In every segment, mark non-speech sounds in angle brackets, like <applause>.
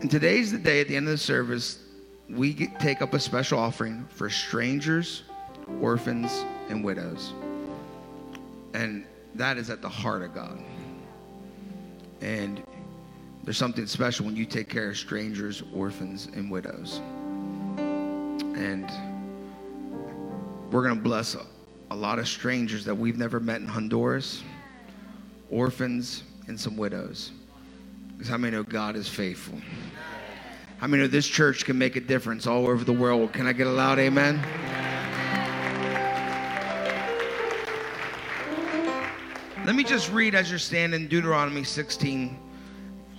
And today's the day at the end of the service, we get, take up a special offering for strangers, orphans, and widows. And that is at the heart of God. And there's something special when you take care of strangers, orphans, and widows. And we're going to bless a, a lot of strangers that we've never met in Honduras, orphans, and some widows. Because how many know God is faithful? Many know this church can make a difference all over the world? Can I get a loud amen? Let me just read as you're standing Deuteronomy 16,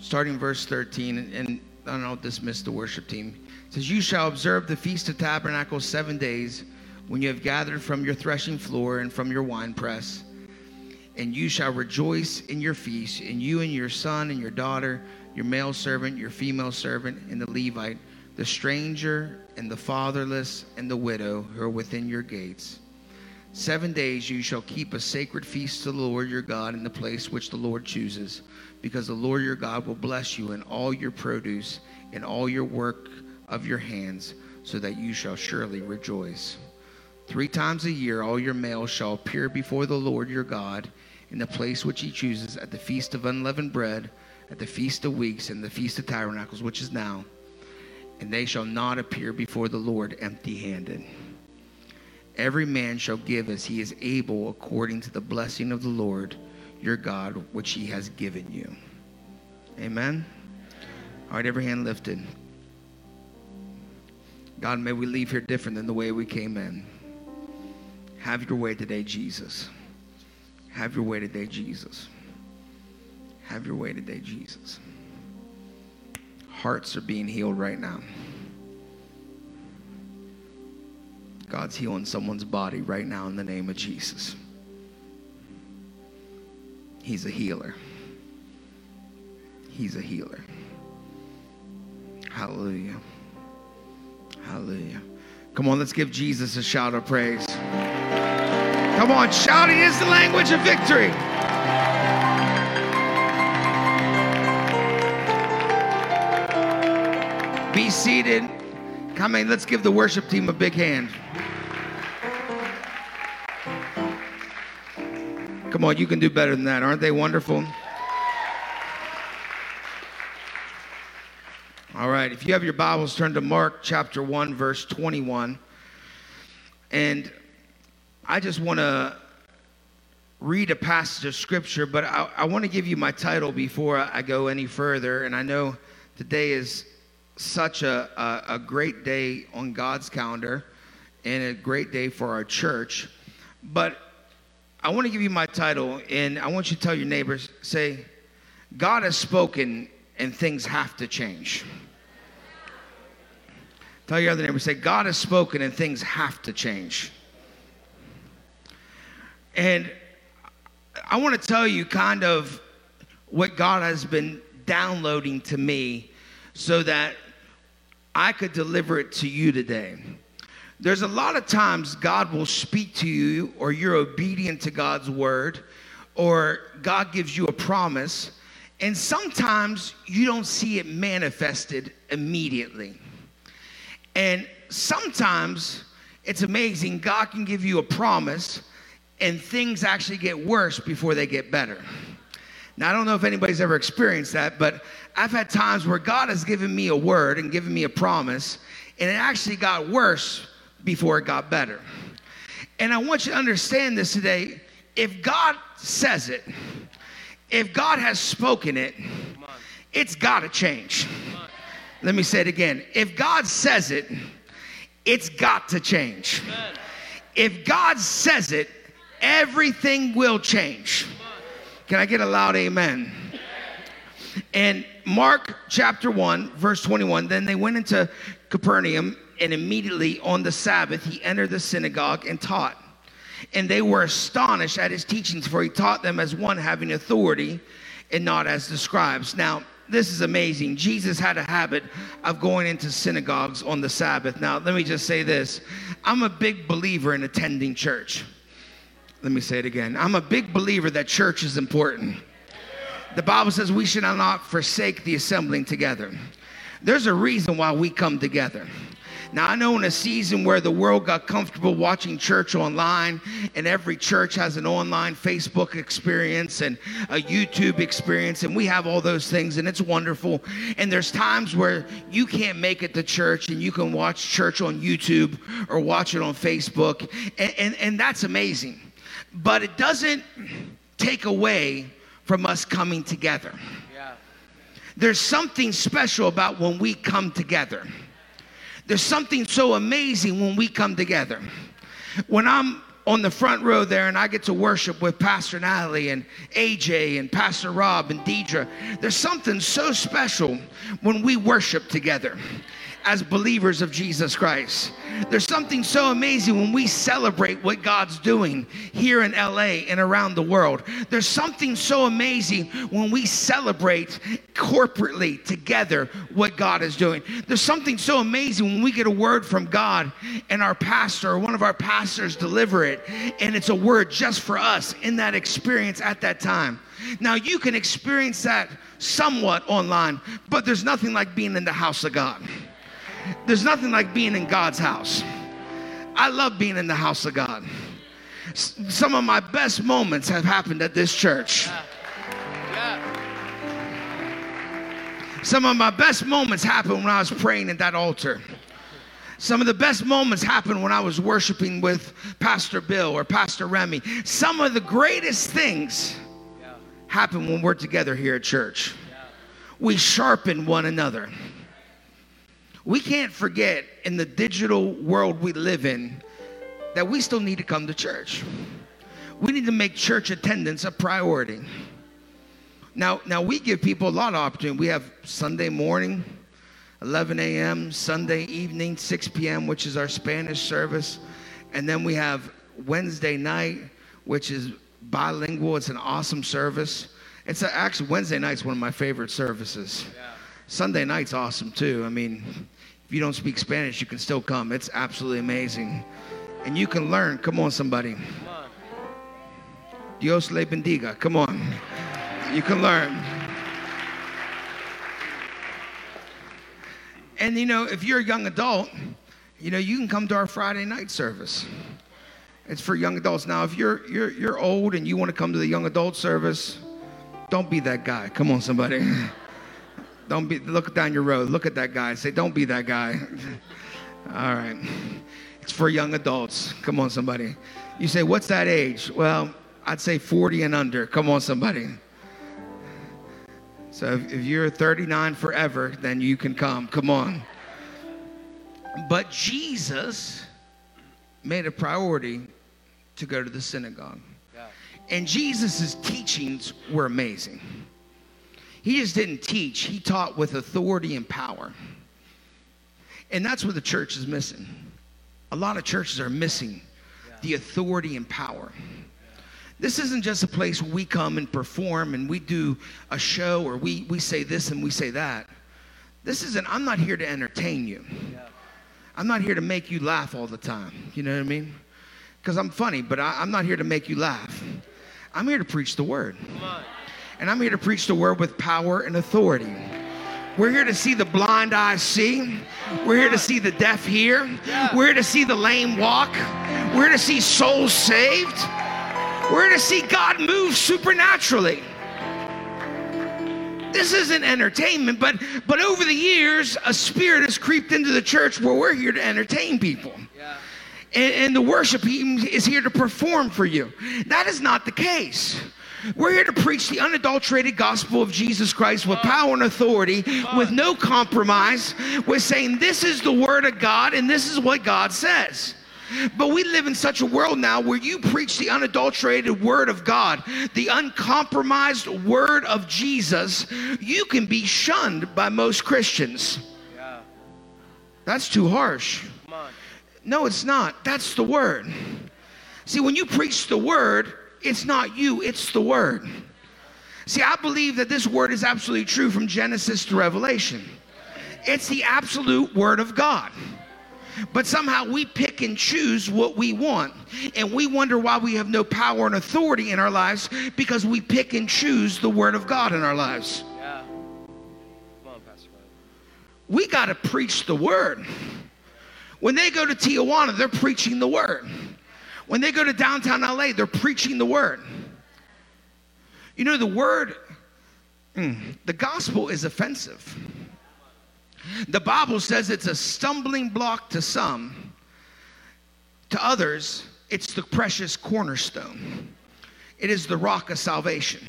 starting verse 13, and, and I don't know, dismiss the worship team. It says, You shall observe the Feast of Tabernacles seven days when you have gathered from your threshing floor and from your winepress. And you shall rejoice in your feast, and you and your son and your daughter, your male servant, your female servant, and the Levite, the stranger and the fatherless and the widow who are within your gates. Seven days you shall keep a sacred feast to the Lord your God in the place which the Lord chooses, because the Lord your God will bless you in all your produce and all your work of your hands, so that you shall surely rejoice. Three times a year all your males shall appear before the Lord your God in the place which he chooses at the feast of unleavened bread, at the feast of weeks, and the feast of tabernacles, which is now. And they shall not appear before the Lord empty handed. Every man shall give as he is able according to the blessing of the Lord your God, which he has given you. Amen. All right, every hand lifted. God, may we leave here different than the way we came in. Have your way today, Jesus. Have your way today, Jesus. Have your way today, Jesus. Hearts are being healed right now. God's healing someone's body right now in the name of Jesus. He's a healer. He's a healer. Hallelujah. Hallelujah. Come on, let's give Jesus a shout of praise. Come on, shouting is the language of victory. Be seated. Come in, let's give the worship team a big hand. Come on, you can do better than that. Aren't they wonderful? All right, if you have your Bibles, turn to Mark chapter 1, verse 21. And I just want to read a passage of scripture, but I, I want to give you my title before I go any further. And I know today is such a, a, a great day on God's calendar and a great day for our church. But I want to give you my title, and I want you to tell your neighbors, say, God has spoken and things have to change. Tell your other neighbor, say, God has spoken and things have to change. And I want to tell you kind of what God has been downloading to me so that I could deliver it to you today. There's a lot of times God will speak to you, or you're obedient to God's word, or God gives you a promise, and sometimes you don't see it manifested immediately. And sometimes it's amazing, God can give you a promise, and things actually get worse before they get better. Now, I don't know if anybody's ever experienced that, but I've had times where God has given me a word and given me a promise, and it actually got worse before it got better. And I want you to understand this today. If God says it, if God has spoken it, it's got to change. Let me say it again. If God says it, it's got to change. If God says it, everything will change. Can I get a loud amen? And Mark chapter 1, verse 21 then they went into Capernaum and immediately on the Sabbath he entered the synagogue and taught. And they were astonished at his teachings, for he taught them as one having authority and not as the scribes. Now, this is amazing. Jesus had a habit of going into synagogues on the Sabbath. Now, let me just say this I'm a big believer in attending church. Let me say it again. I'm a big believer that church is important. The Bible says we should not forsake the assembling together. There's a reason why we come together. Now, I know in a season where the world got comfortable watching church online, and every church has an online Facebook experience and a YouTube experience, and we have all those things, and it's wonderful. And there's times where you can't make it to church, and you can watch church on YouTube or watch it on Facebook, and, and, and that's amazing. But it doesn't take away from us coming together. Yeah. There's something special about when we come together. There's something so amazing when we come together. When I'm on the front row there and I get to worship with Pastor Natalie and AJ and Pastor Rob and Deidre, there's something so special when we worship together as believers of Jesus Christ. There's something so amazing when we celebrate what God's doing here in LA and around the world. There's something so amazing when we celebrate corporately together what God is doing. There's something so amazing when we get a word from God and our pastor or one of our pastors deliver it and it's a word just for us in that experience at that time. Now you can experience that somewhat online, but there's nothing like being in the house of God. There's nothing like being in God's house. I love being in the house of God. Some of my best moments have happened at this church. Some of my best moments happened when I was praying at that altar. Some of the best moments happened when I was worshiping with Pastor Bill or Pastor Remy. Some of the greatest things happen when we're together here at church. We sharpen one another. We can't forget in the digital world we live in that we still need to come to church. We need to make church attendance a priority. Now, now we give people a lot of opportunity. We have Sunday morning, 11 a.m., Sunday evening, 6 p.m., which is our Spanish service. And then we have Wednesday night, which is bilingual. It's an awesome service. It's a, actually Wednesday night's one of my favorite services. Yeah. Sunday night's awesome too. I mean, if you don't speak Spanish, you can still come. It's absolutely amazing. And you can learn. Come on, somebody. Dios le bendiga. Come on. You can learn. And you know, if you're a young adult, you know, you can come to our Friday night service. It's for young adults. Now, if you're you're you're old and you want to come to the young adult service, don't be that guy. Come on, somebody. <laughs> Don't be look down your road. Look at that guy. Say, don't be that guy. <laughs> All right. It's for young adults. Come on, somebody. You say, what's that age? Well, I'd say 40 and under. Come on, somebody. So if, if you're 39 forever, then you can come. Come on. But Jesus made a priority to go to the synagogue. Yeah. And Jesus' teachings were amazing. He just didn't teach, he taught with authority and power. And that's what the church is missing. A lot of churches are missing the authority and power. This isn't just a place where we come and perform and we do a show or we, we say this and we say that. This isn't, I'm not here to entertain you. I'm not here to make you laugh all the time. You know what I mean? Because I'm funny, but I, am not here to make you laugh. I'm here to preach the word and I'm here to preach the word with power and authority. We're here to see the blind eyes see. We're here to see the deaf hear. We're here to see the lame walk. We're here to see souls saved. We're here to see God move supernaturally. This isn't entertainment, but but over the years, a spirit has creeped into the church where we're here to entertain people. Yeah. And, and the worship team is here to perform for you. That is not the case. We're here to preach the unadulterated gospel of Jesus Christ with power and authority, with no compromise. We're saying this is the word of God and this is what God says. But we live in such a world now where you preach the unadulterated word of God, the uncompromised word of Jesus, you can be shunned by most Christians. Yeah. That's too harsh. No, it's not. That's the word. See, when you preach the word, it's not you, it's the word. See, I believe that this word is absolutely true from Genesis to Revelation. It's the absolute word of God. But somehow we pick and choose what we want. And we wonder why we have no power and authority in our lives because we pick and choose the word of God in our lives. Yeah. Come on, Pastor we got to preach the word. When they go to Tijuana, they're preaching the word. When they go to downtown LA, they're preaching the word. You know, the word, mm, the gospel is offensive. The Bible says it's a stumbling block to some, to others, it's the precious cornerstone. It is the rock of salvation.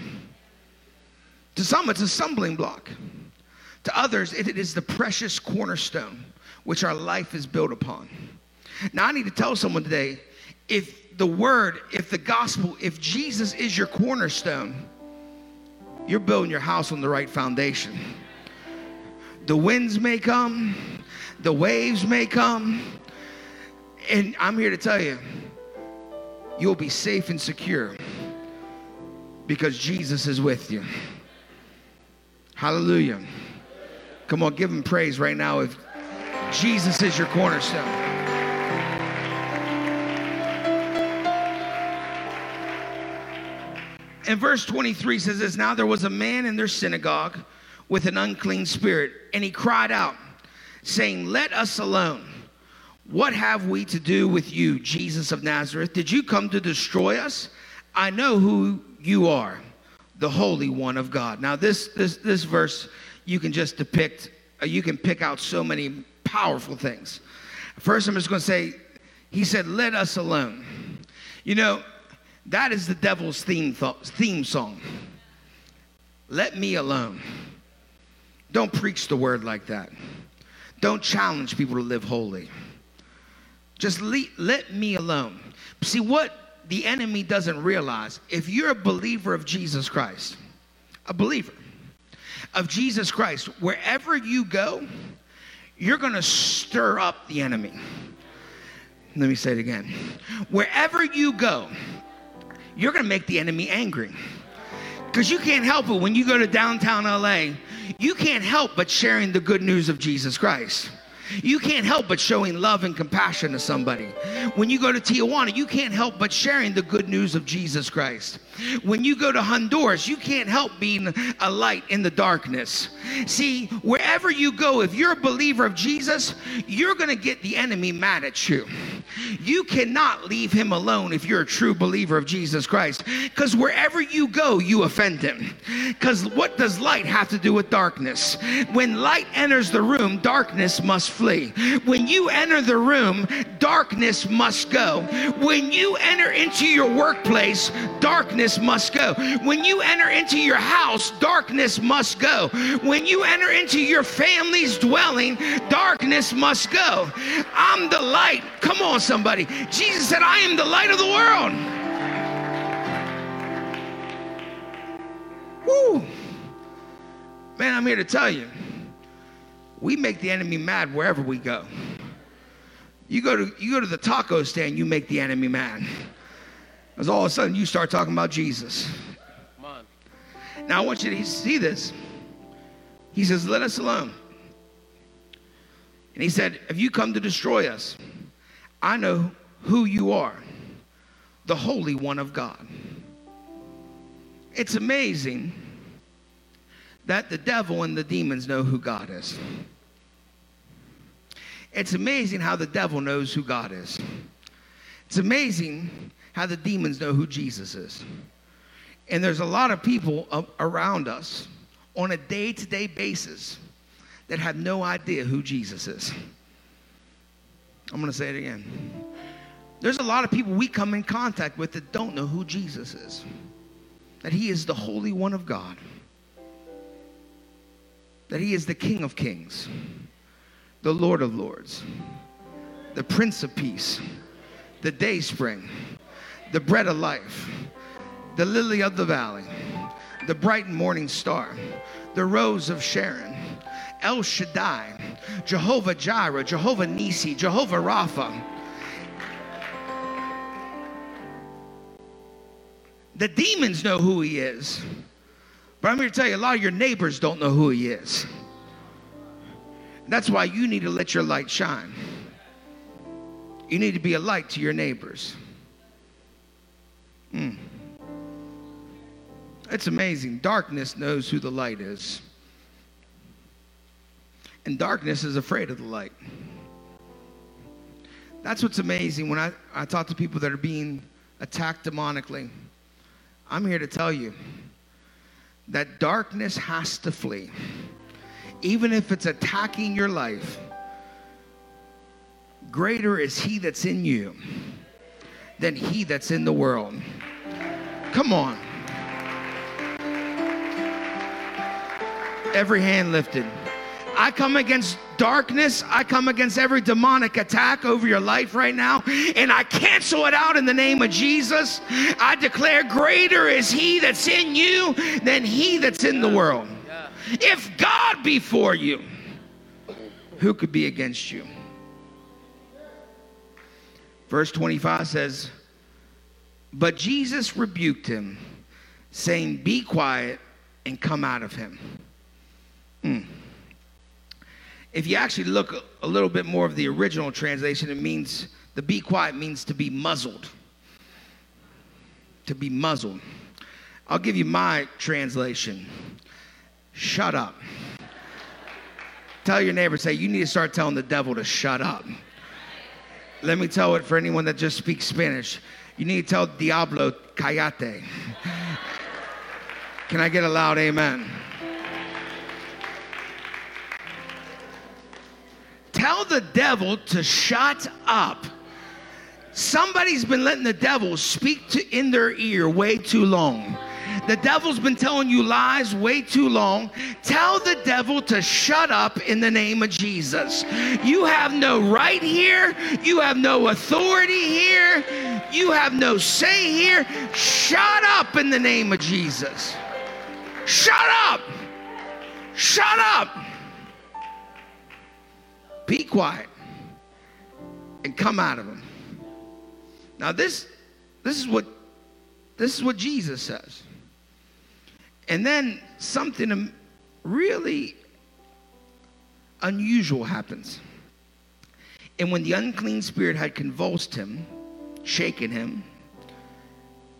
To some, it's a stumbling block. To others, it is the precious cornerstone which our life is built upon. Now, I need to tell someone today if the word, if the gospel, if Jesus is your cornerstone, you're building your house on the right foundation. The winds may come, the waves may come, and I'm here to tell you, you'll be safe and secure because Jesus is with you. Hallelujah. Come on, give him praise right now if Jesus is your cornerstone. And verse 23 says this Now there was a man in their synagogue with an unclean spirit, and he cried out, saying, Let us alone. What have we to do with you, Jesus of Nazareth? Did you come to destroy us? I know who you are, the Holy One of God. Now, this, this, this verse, you can just depict, uh, you can pick out so many powerful things. First, I'm just going to say, He said, Let us alone. You know, that is the devil's theme, th- theme song. Let me alone. Don't preach the word like that. Don't challenge people to live holy. Just le- let me alone. See, what the enemy doesn't realize, if you're a believer of Jesus Christ, a believer of Jesus Christ, wherever you go, you're going to stir up the enemy. Let me say it again. Wherever you go, you're going to make the enemy angry. Because you can't help it when you go to downtown LA, you can't help but sharing the good news of Jesus Christ. You can't help but showing love and compassion to somebody. When you go to Tijuana, you can't help but sharing the good news of Jesus Christ. When you go to Honduras, you can't help being a light in the darkness. See, wherever you go, if you're a believer of Jesus, you're going to get the enemy mad at you. You cannot leave him alone if you're a true believer of Jesus Christ. Because wherever you go, you offend him. Because what does light have to do with darkness? When light enters the room, darkness must flee. When you enter the room, darkness must go. When you enter into your workplace, darkness must go. When you enter into your house, darkness must go. When you enter into your family's dwelling, darkness must go. I'm the light. Come on, somebody. Jesus said, I am the light of the world. Woo. Man, I'm here to tell you, we make the enemy mad wherever we go. You go to you go to the taco stand, you make the enemy mad. Because all of a sudden you start talking about Jesus. Come on. Now I want you to see this. He says, Let us alone. And he said, If you come to destroy us, I know who you are, the Holy One of God. It's amazing that the devil and the demons know who God is. It's amazing how the devil knows who God is. It's amazing how the demons know who Jesus is. And there's a lot of people around us on a day to day basis that have no idea who Jesus is. I'm going to say it again. There's a lot of people we come in contact with that don't know who Jesus is, that He is the Holy One of God, that He is the King of Kings, the Lord of Lords, the Prince of Peace, the Day Spring, the Bread of Life, the Lily of the Valley, the bright morning star, the Rose of Sharon, El Shaddai, Jehovah Jireh, Jehovah Nisi, Jehovah Rapha. The demons know who he is. But I'm here to tell you, a lot of your neighbors don't know who he is. That's why you need to let your light shine. You need to be a light to your neighbors. Mm. It's amazing. Darkness knows who the light is. And darkness is afraid of the light. That's what's amazing when I, I talk to people that are being attacked demonically. I'm here to tell you that darkness has to flee. Even if it's attacking your life, greater is he that's in you than he that's in the world. Come on. Every hand lifted. I come against darkness. I come against every demonic attack over your life right now, and I cancel it out in the name of Jesus. I declare, Greater is He that's in you than He that's in the world. If God be for you, who could be against you? Verse 25 says, But Jesus rebuked him, saying, Be quiet and come out of him. Mm. If you actually look a little bit more of the original translation, it means the be quiet means to be muzzled. To be muzzled. I'll give you my translation. Shut up. Tell your neighbor, say, you need to start telling the devil to shut up. Let me tell it for anyone that just speaks Spanish. You need to tell Diablo, callate. Can I get a loud amen? The devil to shut up. Somebody's been letting the devil speak to, in their ear way too long. The devil's been telling you lies way too long. Tell the devil to shut up in the name of Jesus. You have no right here. You have no authority here. You have no say here. Shut up in the name of Jesus. Shut up. Shut up. Be quiet and come out of him. Now this this is what this is what Jesus says. And then something really unusual happens. And when the unclean spirit had convulsed him, shaken him,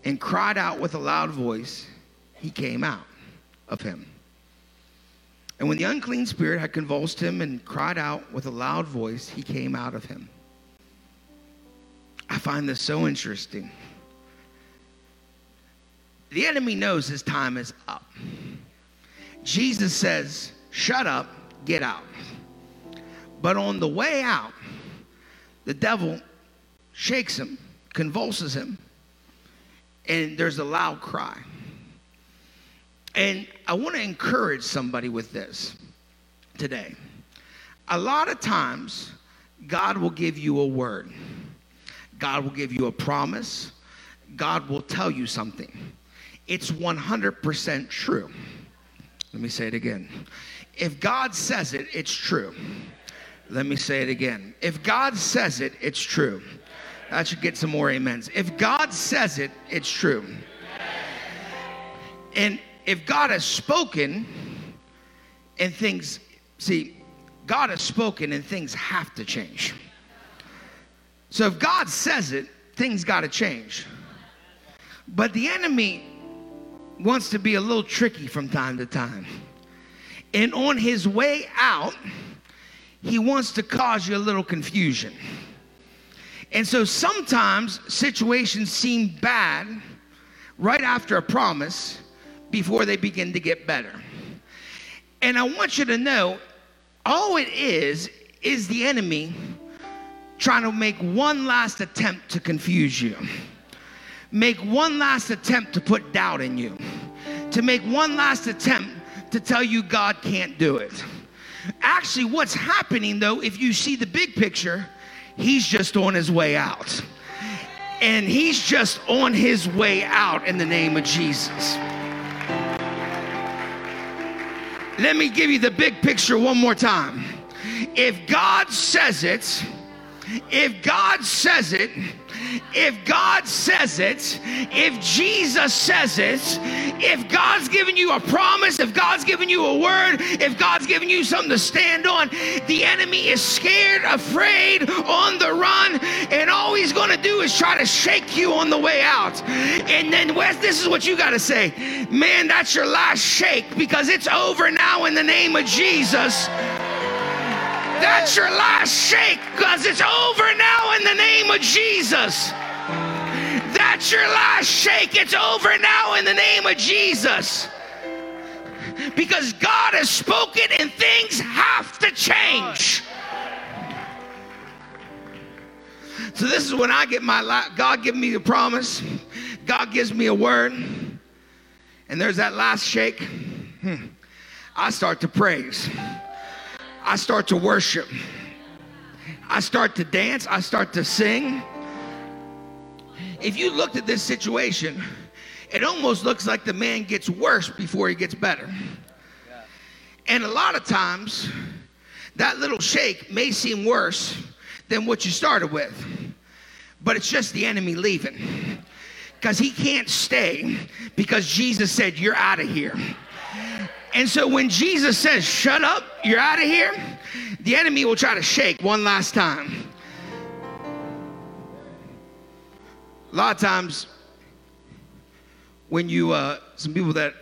and cried out with a loud voice, he came out of him. And when the unclean spirit had convulsed him and cried out with a loud voice, he came out of him. I find this so interesting. The enemy knows his time is up. Jesus says, Shut up, get out. But on the way out, the devil shakes him, convulses him, and there's a loud cry. And I want to encourage somebody with this today. A lot of times, God will give you a word, God will give you a promise, God will tell you something it's 100% true. Let me say it again. If God says it, it's true. Let me say it again. If God says it, it's true. I should get some more amens. If God says it, it's true. And if God has spoken and things, see, God has spoken and things have to change. So if God says it, things got to change. But the enemy wants to be a little tricky from time to time. And on his way out, he wants to cause you a little confusion. And so sometimes situations seem bad right after a promise before they begin to get better. And I want you to know all it is is the enemy trying to make one last attempt to confuse you make one last attempt to put doubt in you, to make one last attempt to tell you God can't do it. Actually, what's happening though, if you see the big picture, he's just on his way out. And he's just on his way out in the name of Jesus. Let me give you the big picture one more time. If God says it, if God says it, if God says it, if Jesus says it, if God's given you a promise, if God's given you a word, if God's given you something to stand on, the enemy is scared, afraid, on the run, and all he's going to do is try to shake you on the way out. And then, Wes, this is what you got to say man, that's your last shake because it's over now in the name of Jesus. That's your last shake because it's over now in the name of Jesus. That's your last shake. It's over now in the name of Jesus. Because God has spoken and things have to change. So this is when I get my God give me a promise. God gives me a word. And there's that last shake. Hmm. I start to praise. I start to worship. I start to dance. I start to sing. If you looked at this situation, it almost looks like the man gets worse before he gets better. And a lot of times, that little shake may seem worse than what you started with, but it's just the enemy leaving because he can't stay because Jesus said, You're out of here. And so when Jesus says, Shut up, you're out of here, the enemy will try to shake one last time. A lot of times, when you, uh, some people that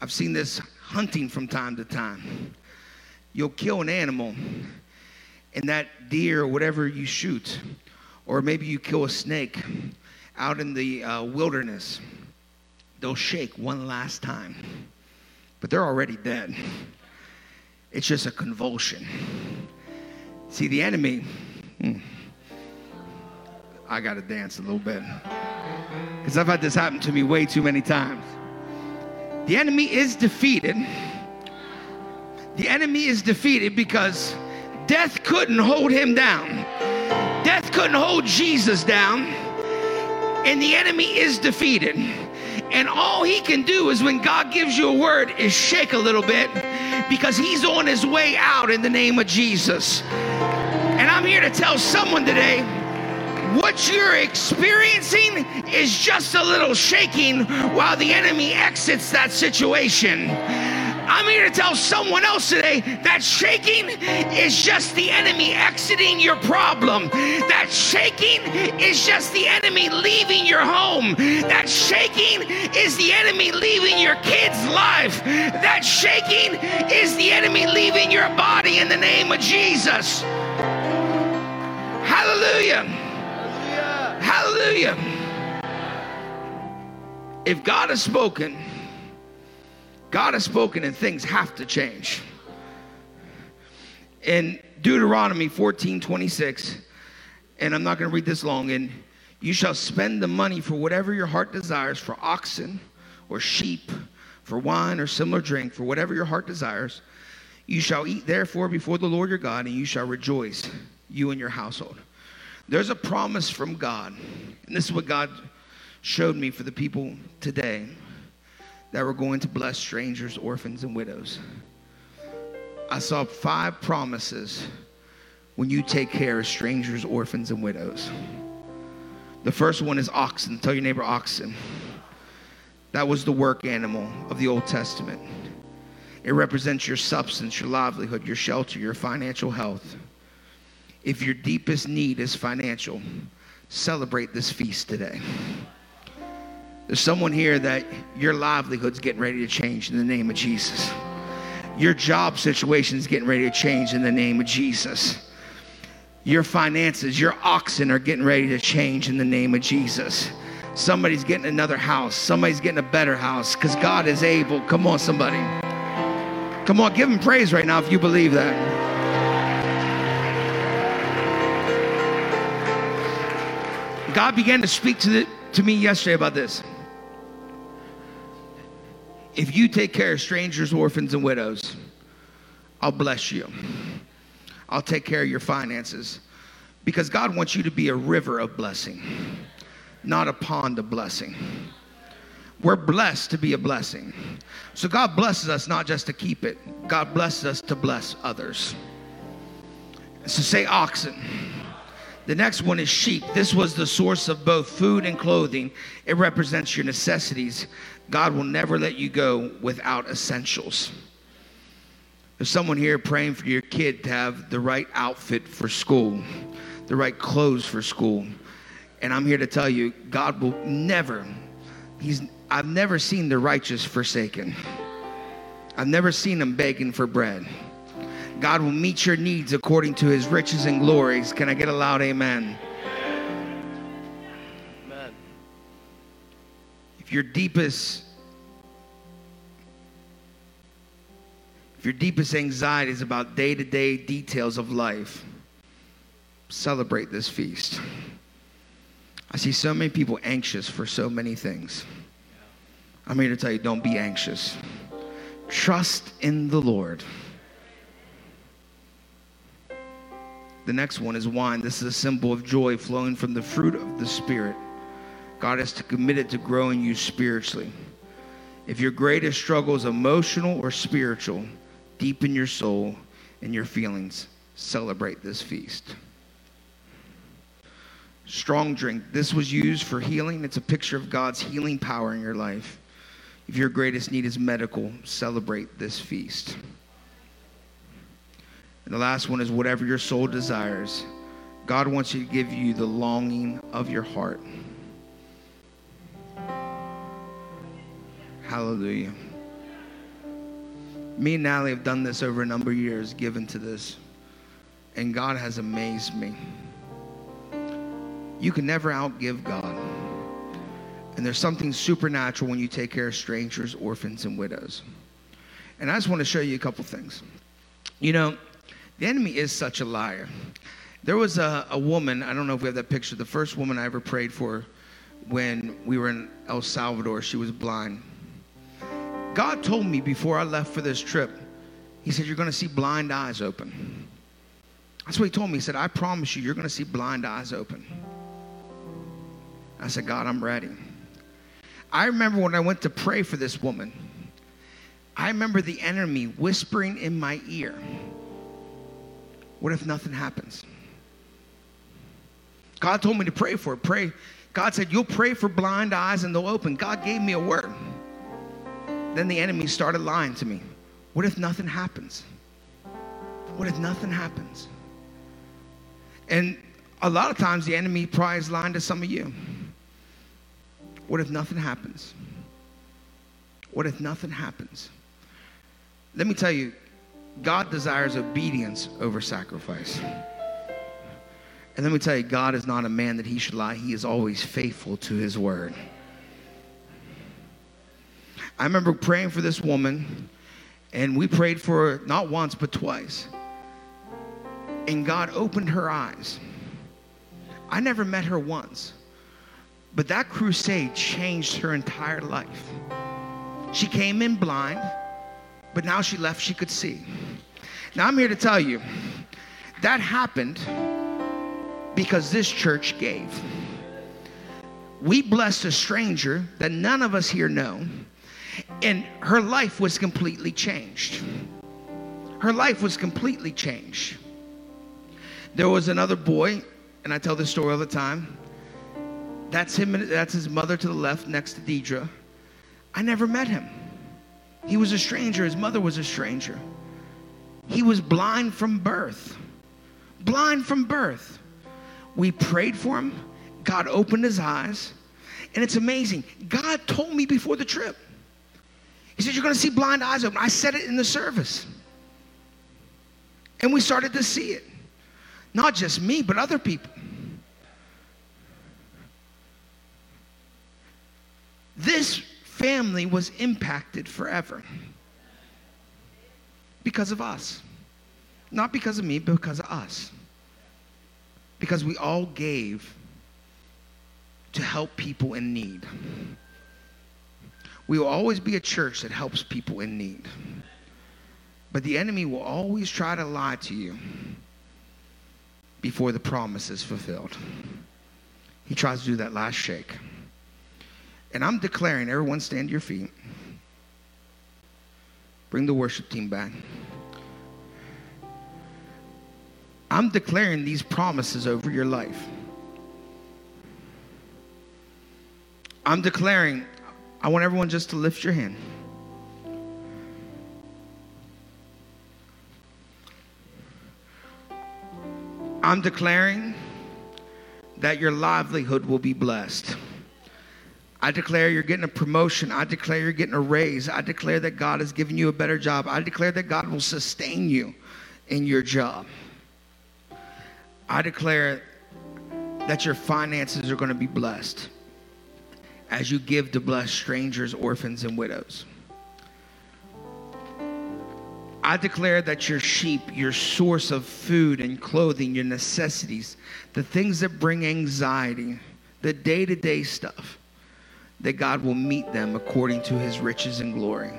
I've seen this hunting from time to time, you'll kill an animal, and that deer or whatever you shoot, or maybe you kill a snake out in the uh, wilderness, they'll shake one last time, but they're already dead. It's just a convulsion. See, the enemy, hmm, I got to dance a little bit because I've had this happen to me way too many times. The enemy is defeated. The enemy is defeated because death couldn't hold him down. Death couldn't hold Jesus down and the enemy is defeated. And all he can do is when God gives you a word is shake a little bit because he's on his way out in the name of Jesus. And I'm here to tell someone today what you're experiencing is just a little shaking while the enemy exits that situation. I'm here to tell someone else today that shaking is just the enemy exiting your problem. That shaking is just the enemy leaving your home. That shaking is the enemy leaving your kid's life. That shaking is the enemy leaving your body in the name of Jesus. Hallelujah. Hallelujah. Hallelujah. If God has spoken, God has spoken and things have to change. In Deuteronomy 14 26, and I'm not going to read this long, and you shall spend the money for whatever your heart desires for oxen or sheep, for wine or similar drink, for whatever your heart desires. You shall eat therefore before the Lord your God, and you shall rejoice, you and your household. There's a promise from God, and this is what God showed me for the people today that were going to bless strangers, orphans, and widows. I saw five promises when you take care of strangers, orphans, and widows. The first one is oxen. Tell your neighbor oxen. That was the work animal of the Old Testament. It represents your substance, your livelihood, your shelter, your financial health. If your deepest need is financial, celebrate this feast today. There's someone here that your livelihood's getting ready to change in the name of Jesus. Your job situation's getting ready to change in the name of Jesus. Your finances, your oxen are getting ready to change in the name of Jesus. Somebody's getting another house. Somebody's getting a better house because God is able. Come on, somebody. Come on, give him praise right now if you believe that. God began to speak to, the, to me yesterday about this if you take care of strangers, orphans, and widows, I'll bless you. I'll take care of your finances. Because God wants you to be a river of blessing, not a pond of blessing. We're blessed to be a blessing. So God blesses us not just to keep it, God blesses us to bless others. So say oxen. The next one is sheep. This was the source of both food and clothing. It represents your necessities. God will never let you go without essentials. There's someone here praying for your kid to have the right outfit for school, the right clothes for school. And I'm here to tell you, God will never, He's I've never seen the righteous forsaken. I've never seen them begging for bread. God will meet your needs according to his riches and glories. Can I get a loud amen? Amen. If your deepest if your deepest anxiety is about day-to-day details of life, celebrate this feast. I see so many people anxious for so many things. I'm here to tell you don't be anxious. Trust in the Lord. The next one is wine. This is a symbol of joy flowing from the fruit of the Spirit. God is committed to growing you spiritually. If your greatest struggle is emotional or spiritual, deepen your soul and your feelings. Celebrate this feast. Strong drink. This was used for healing. It's a picture of God's healing power in your life. If your greatest need is medical, celebrate this feast. And the last one is whatever your soul desires. God wants you to give you the longing of your heart. Hallelujah. Me and Natalie have done this over a number of years, given to this. And God has amazed me. You can never outgive God. And there's something supernatural when you take care of strangers, orphans, and widows. And I just want to show you a couple things. You know, the enemy is such a liar. There was a, a woman, I don't know if we have that picture, the first woman I ever prayed for when we were in El Salvador, she was blind. God told me before I left for this trip, He said, You're going to see blind eyes open. That's what He told me. He said, I promise you, you're going to see blind eyes open. I said, God, I'm ready. I remember when I went to pray for this woman, I remember the enemy whispering in my ear, What if nothing happens? God told me to pray for it. Pray. God said, You'll pray for blind eyes and they'll open. God gave me a word. Then the enemy started lying to me. What if nothing happens? What if nothing happens? And a lot of times the enemy probably is lying to some of you. What if nothing happens? What if nothing happens? Let me tell you, God desires obedience over sacrifice. And let me tell you, God is not a man that he should lie. He is always faithful to his word. I remember praying for this woman, and we prayed for her not once, but twice. And God opened her eyes. I never met her once, but that crusade changed her entire life. She came in blind, but now she left, she could see. Now I'm here to tell you that happened because this church gave. We blessed a stranger that none of us here know, and her life was completely changed. Her life was completely changed. There was another boy, and I tell this story all the time. That's him. That's his mother to the left, next to Deidre. I never met him. He was a stranger. His mother was a stranger. He was blind from birth. Blind from birth. We prayed for him. God opened his eyes. And it's amazing. God told me before the trip. He said, You're going to see blind eyes open. I said it in the service. And we started to see it. Not just me, but other people. This family was impacted forever because of us. Not because of me, but because of us. Because we all gave to help people in need. We will always be a church that helps people in need. But the enemy will always try to lie to you before the promise is fulfilled. He tries to do that last shake. And I'm declaring, everyone stand to your feet. Bring the worship team back. I'm declaring these promises over your life. I'm declaring, I want everyone just to lift your hand. I'm declaring that your livelihood will be blessed. I declare you're getting a promotion. I declare you're getting a raise. I declare that God has given you a better job. I declare that God will sustain you in your job. I declare that your finances are going to be blessed as you give to bless strangers, orphans, and widows. I declare that your sheep, your source of food and clothing, your necessities, the things that bring anxiety, the day to day stuff, that God will meet them according to his riches and glory.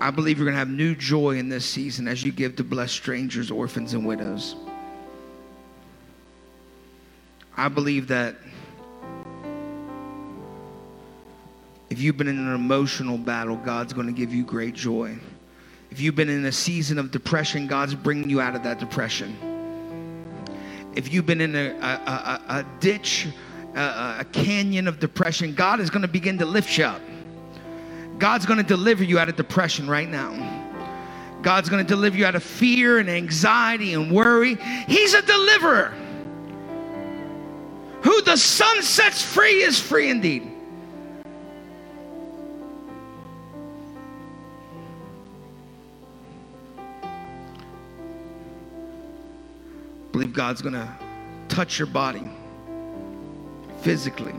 I believe you're going to have new joy in this season as you give to bless strangers, orphans, and widows. I believe that if you've been in an emotional battle, God's going to give you great joy. If you've been in a season of depression, God's bringing you out of that depression. If you've been in a, a, a, a ditch, a, canyon of depression, God is going to begin to lift you up. God's going to deliver you out of depression right now. God's going to deliver you out of fear and anxiety and worry. He's a deliverer. Who the Son sets free is free indeed. I believe God's going to touch your body physically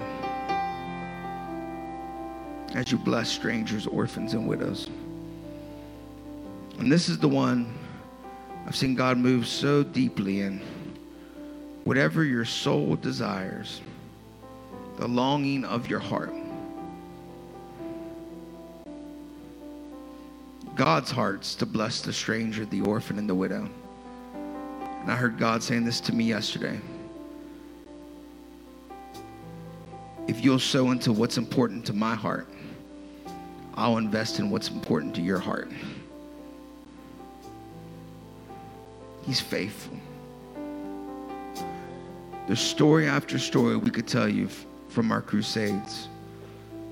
as you bless strangers, orphans, and widows. And this is the one I've seen God move so deeply in. Whatever your soul desires, the longing of your heart. God's heart's to bless the stranger, the orphan, and the widow. And I heard God saying this to me yesterday. If you'll sow into what's important to my heart, I'll invest in what's important to your heart. He's faithful. There's story after story we could tell you from our crusades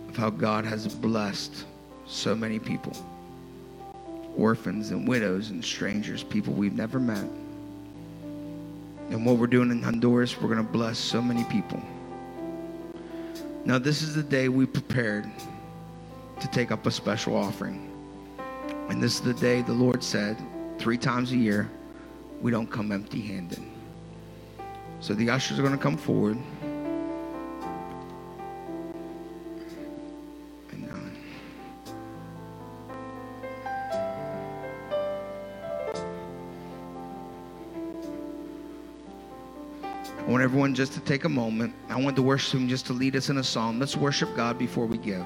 of how God has blessed so many people orphans and widows and strangers, people we've never met. And what we're doing in Honduras, we're going to bless so many people. Now, this is the day we prepared to take up a special offering. And this is the day the Lord said, three times a year, we don't come empty handed. So the ushers are going to come forward. I want everyone just to take a moment. I want the worship team just to lead us in a song. Let's worship God before we give.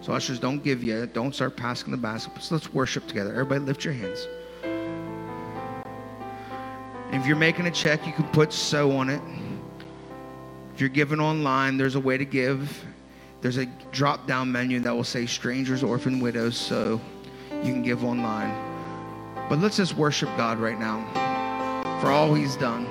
So ushers, don't give yet. Don't start passing the baskets. let's worship together. Everybody lift your hands. And if you're making a check, you can put so on it. If you're giving online, there's a way to give. There's a drop down menu that will say strangers, orphan, widows, so you can give online. But let's just worship God right now for all He's done.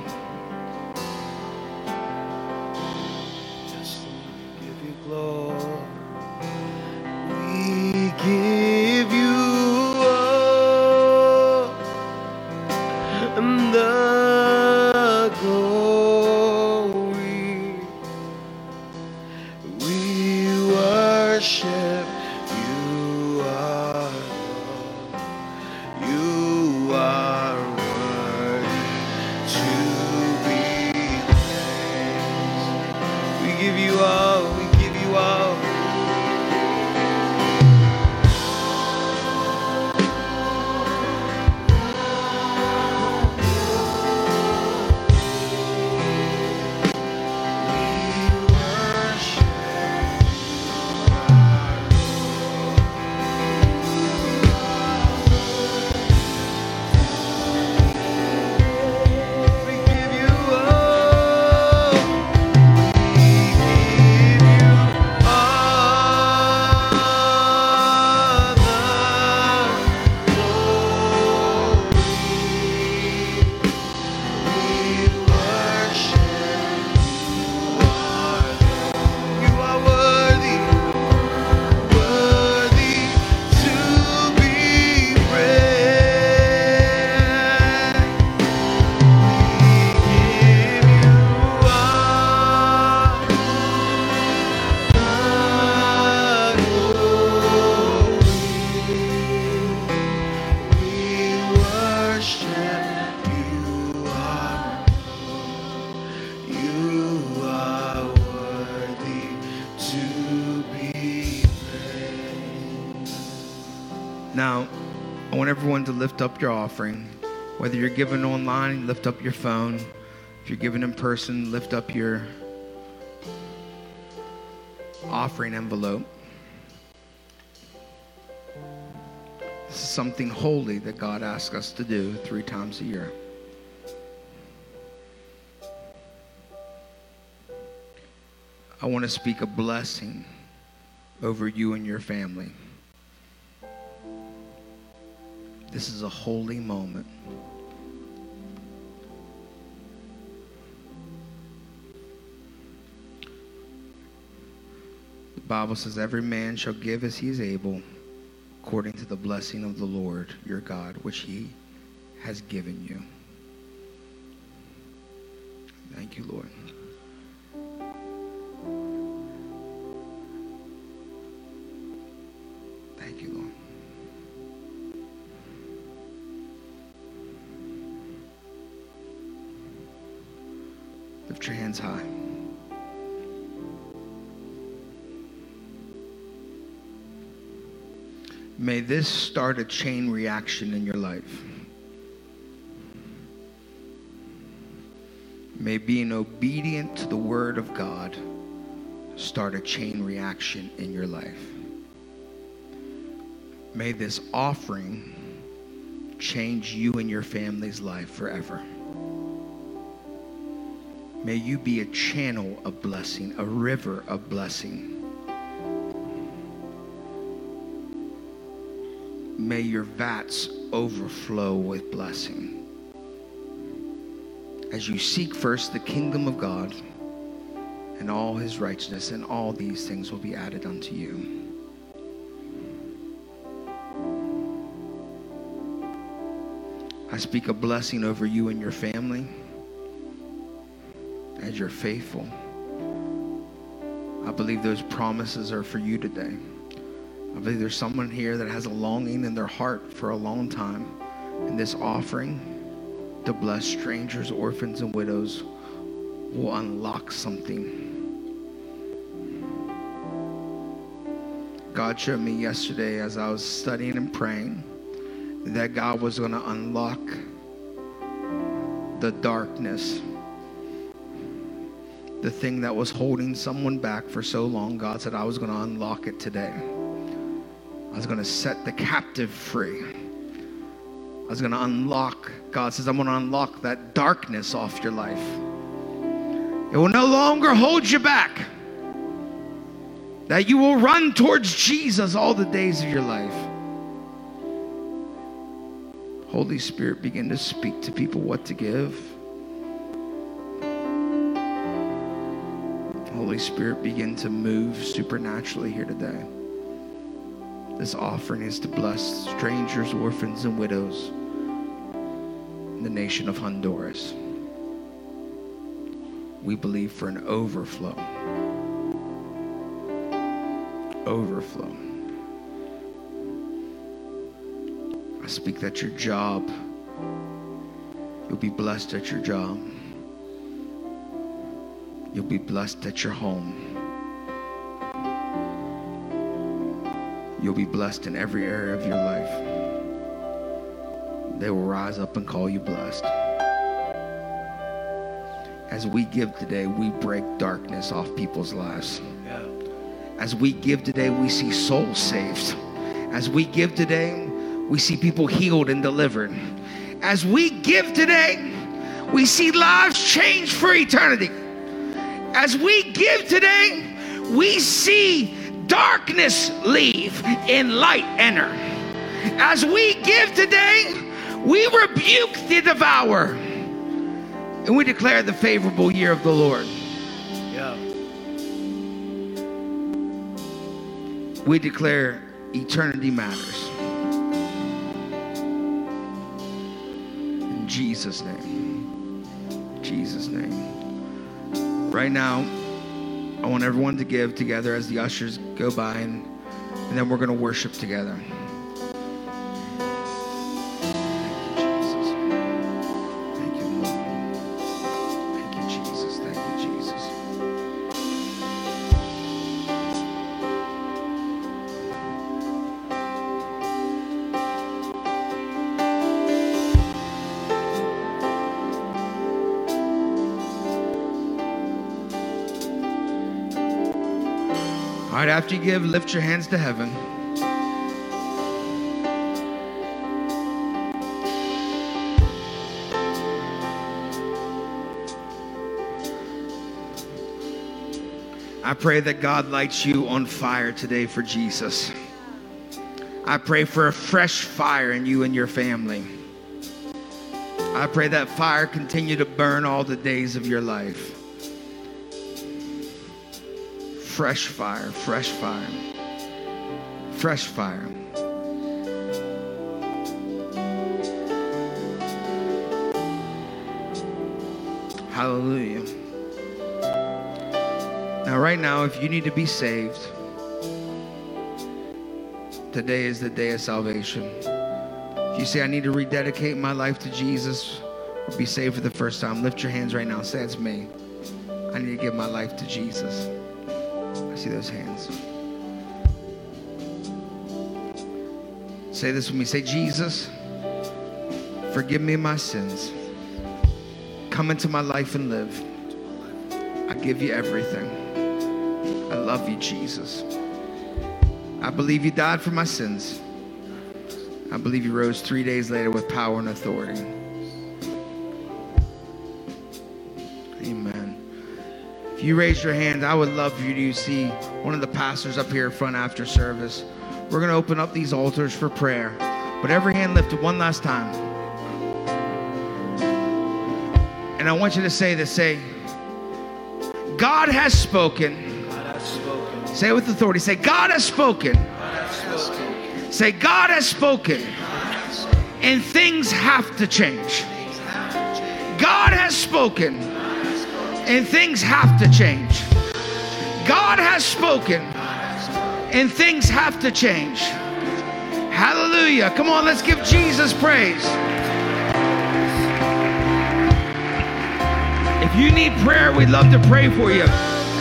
Lift up your offering. Whether you're giving online, lift up your phone. If you're giving in person, lift up your offering envelope. This is something holy that God asks us to do three times a year. I want to speak a blessing over you and your family. This is a holy moment. The Bible says, Every man shall give as he is able, according to the blessing of the Lord your God, which he has given you. Thank you, Lord. High. May this start a chain reaction in your life. May being obedient to the word of God start a chain reaction in your life. May this offering change you and your family's life forever. May you be a channel of blessing, a river of blessing. May your vats overflow with blessing. As you seek first the kingdom of God and all his righteousness, and all these things will be added unto you. I speak a blessing over you and your family as you're faithful. I believe those promises are for you today. I believe there's someone here that has a longing in their heart for a long time. And this offering to bless strangers, orphans, and widows will unlock something. God showed me yesterday as I was studying and praying that God was going to unlock the darkness the thing that was holding someone back for so long, God said, I was going to unlock it today. I was going to set the captive free. I was going to unlock, God says, I'm going to unlock that darkness off your life. It will no longer hold you back. That you will run towards Jesus all the days of your life. Holy Spirit, begin to speak to people what to give. Holy Spirit, begin to move supernaturally here today. This offering is to bless strangers, orphans, and widows in the nation of Honduras. We believe for an overflow. Overflow. I speak that your job, you'll be blessed at your job. You'll be blessed at your home. You'll be blessed in every area of your life. They will rise up and call you blessed. As we give today, we break darkness off people's lives. Yeah. As we give today, we see souls saved. As we give today, we see people healed and delivered. As we give today, we see lives changed for eternity. As we give today, we see darkness leave and light enter. As we give today, we rebuke the devourer and we declare the favorable year of the Lord. Yeah. We declare eternity matters. In Jesus' name. Jesus' name. Right now, I want everyone to give together as the ushers go by, and, and then we're going to worship together. After you give, lift your hands to heaven. I pray that God lights you on fire today for Jesus. I pray for a fresh fire in you and your family. I pray that fire continue to burn all the days of your life. Fresh fire, fresh fire, fresh fire. Hallelujah. Now, right now, if you need to be saved, today is the day of salvation. If you say, I need to rededicate my life to Jesus or be saved for the first time, lift your hands right now. Say, it's me. I need to give my life to Jesus. See those hands. Say this with me. Say, Jesus, forgive me my sins. Come into my life and live. I give you everything. I love you, Jesus. I believe you died for my sins. I believe you rose three days later with power and authority. You raise your hand, I would love for you to see one of the pastors up here front after service. We're going to open up these altars for prayer. But every hand lifted one last time. And I want you to say this say, God has spoken. Say it with authority. Say, God has spoken. Say, God has spoken. And things have to change. God has spoken. And things have to change. God has spoken. And things have to change. Hallelujah. Come on, let's give Jesus praise. If you need prayer, we'd love to pray for you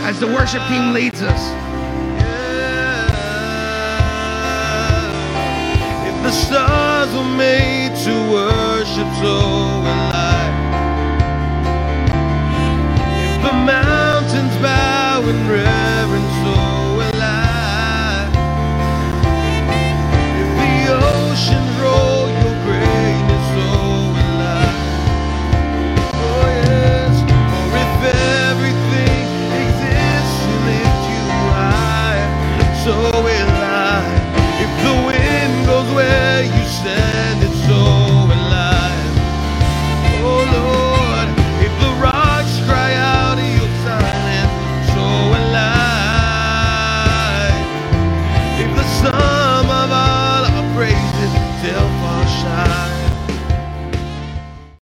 as the worship team leads us. If the stars were made to worship, so will with breath.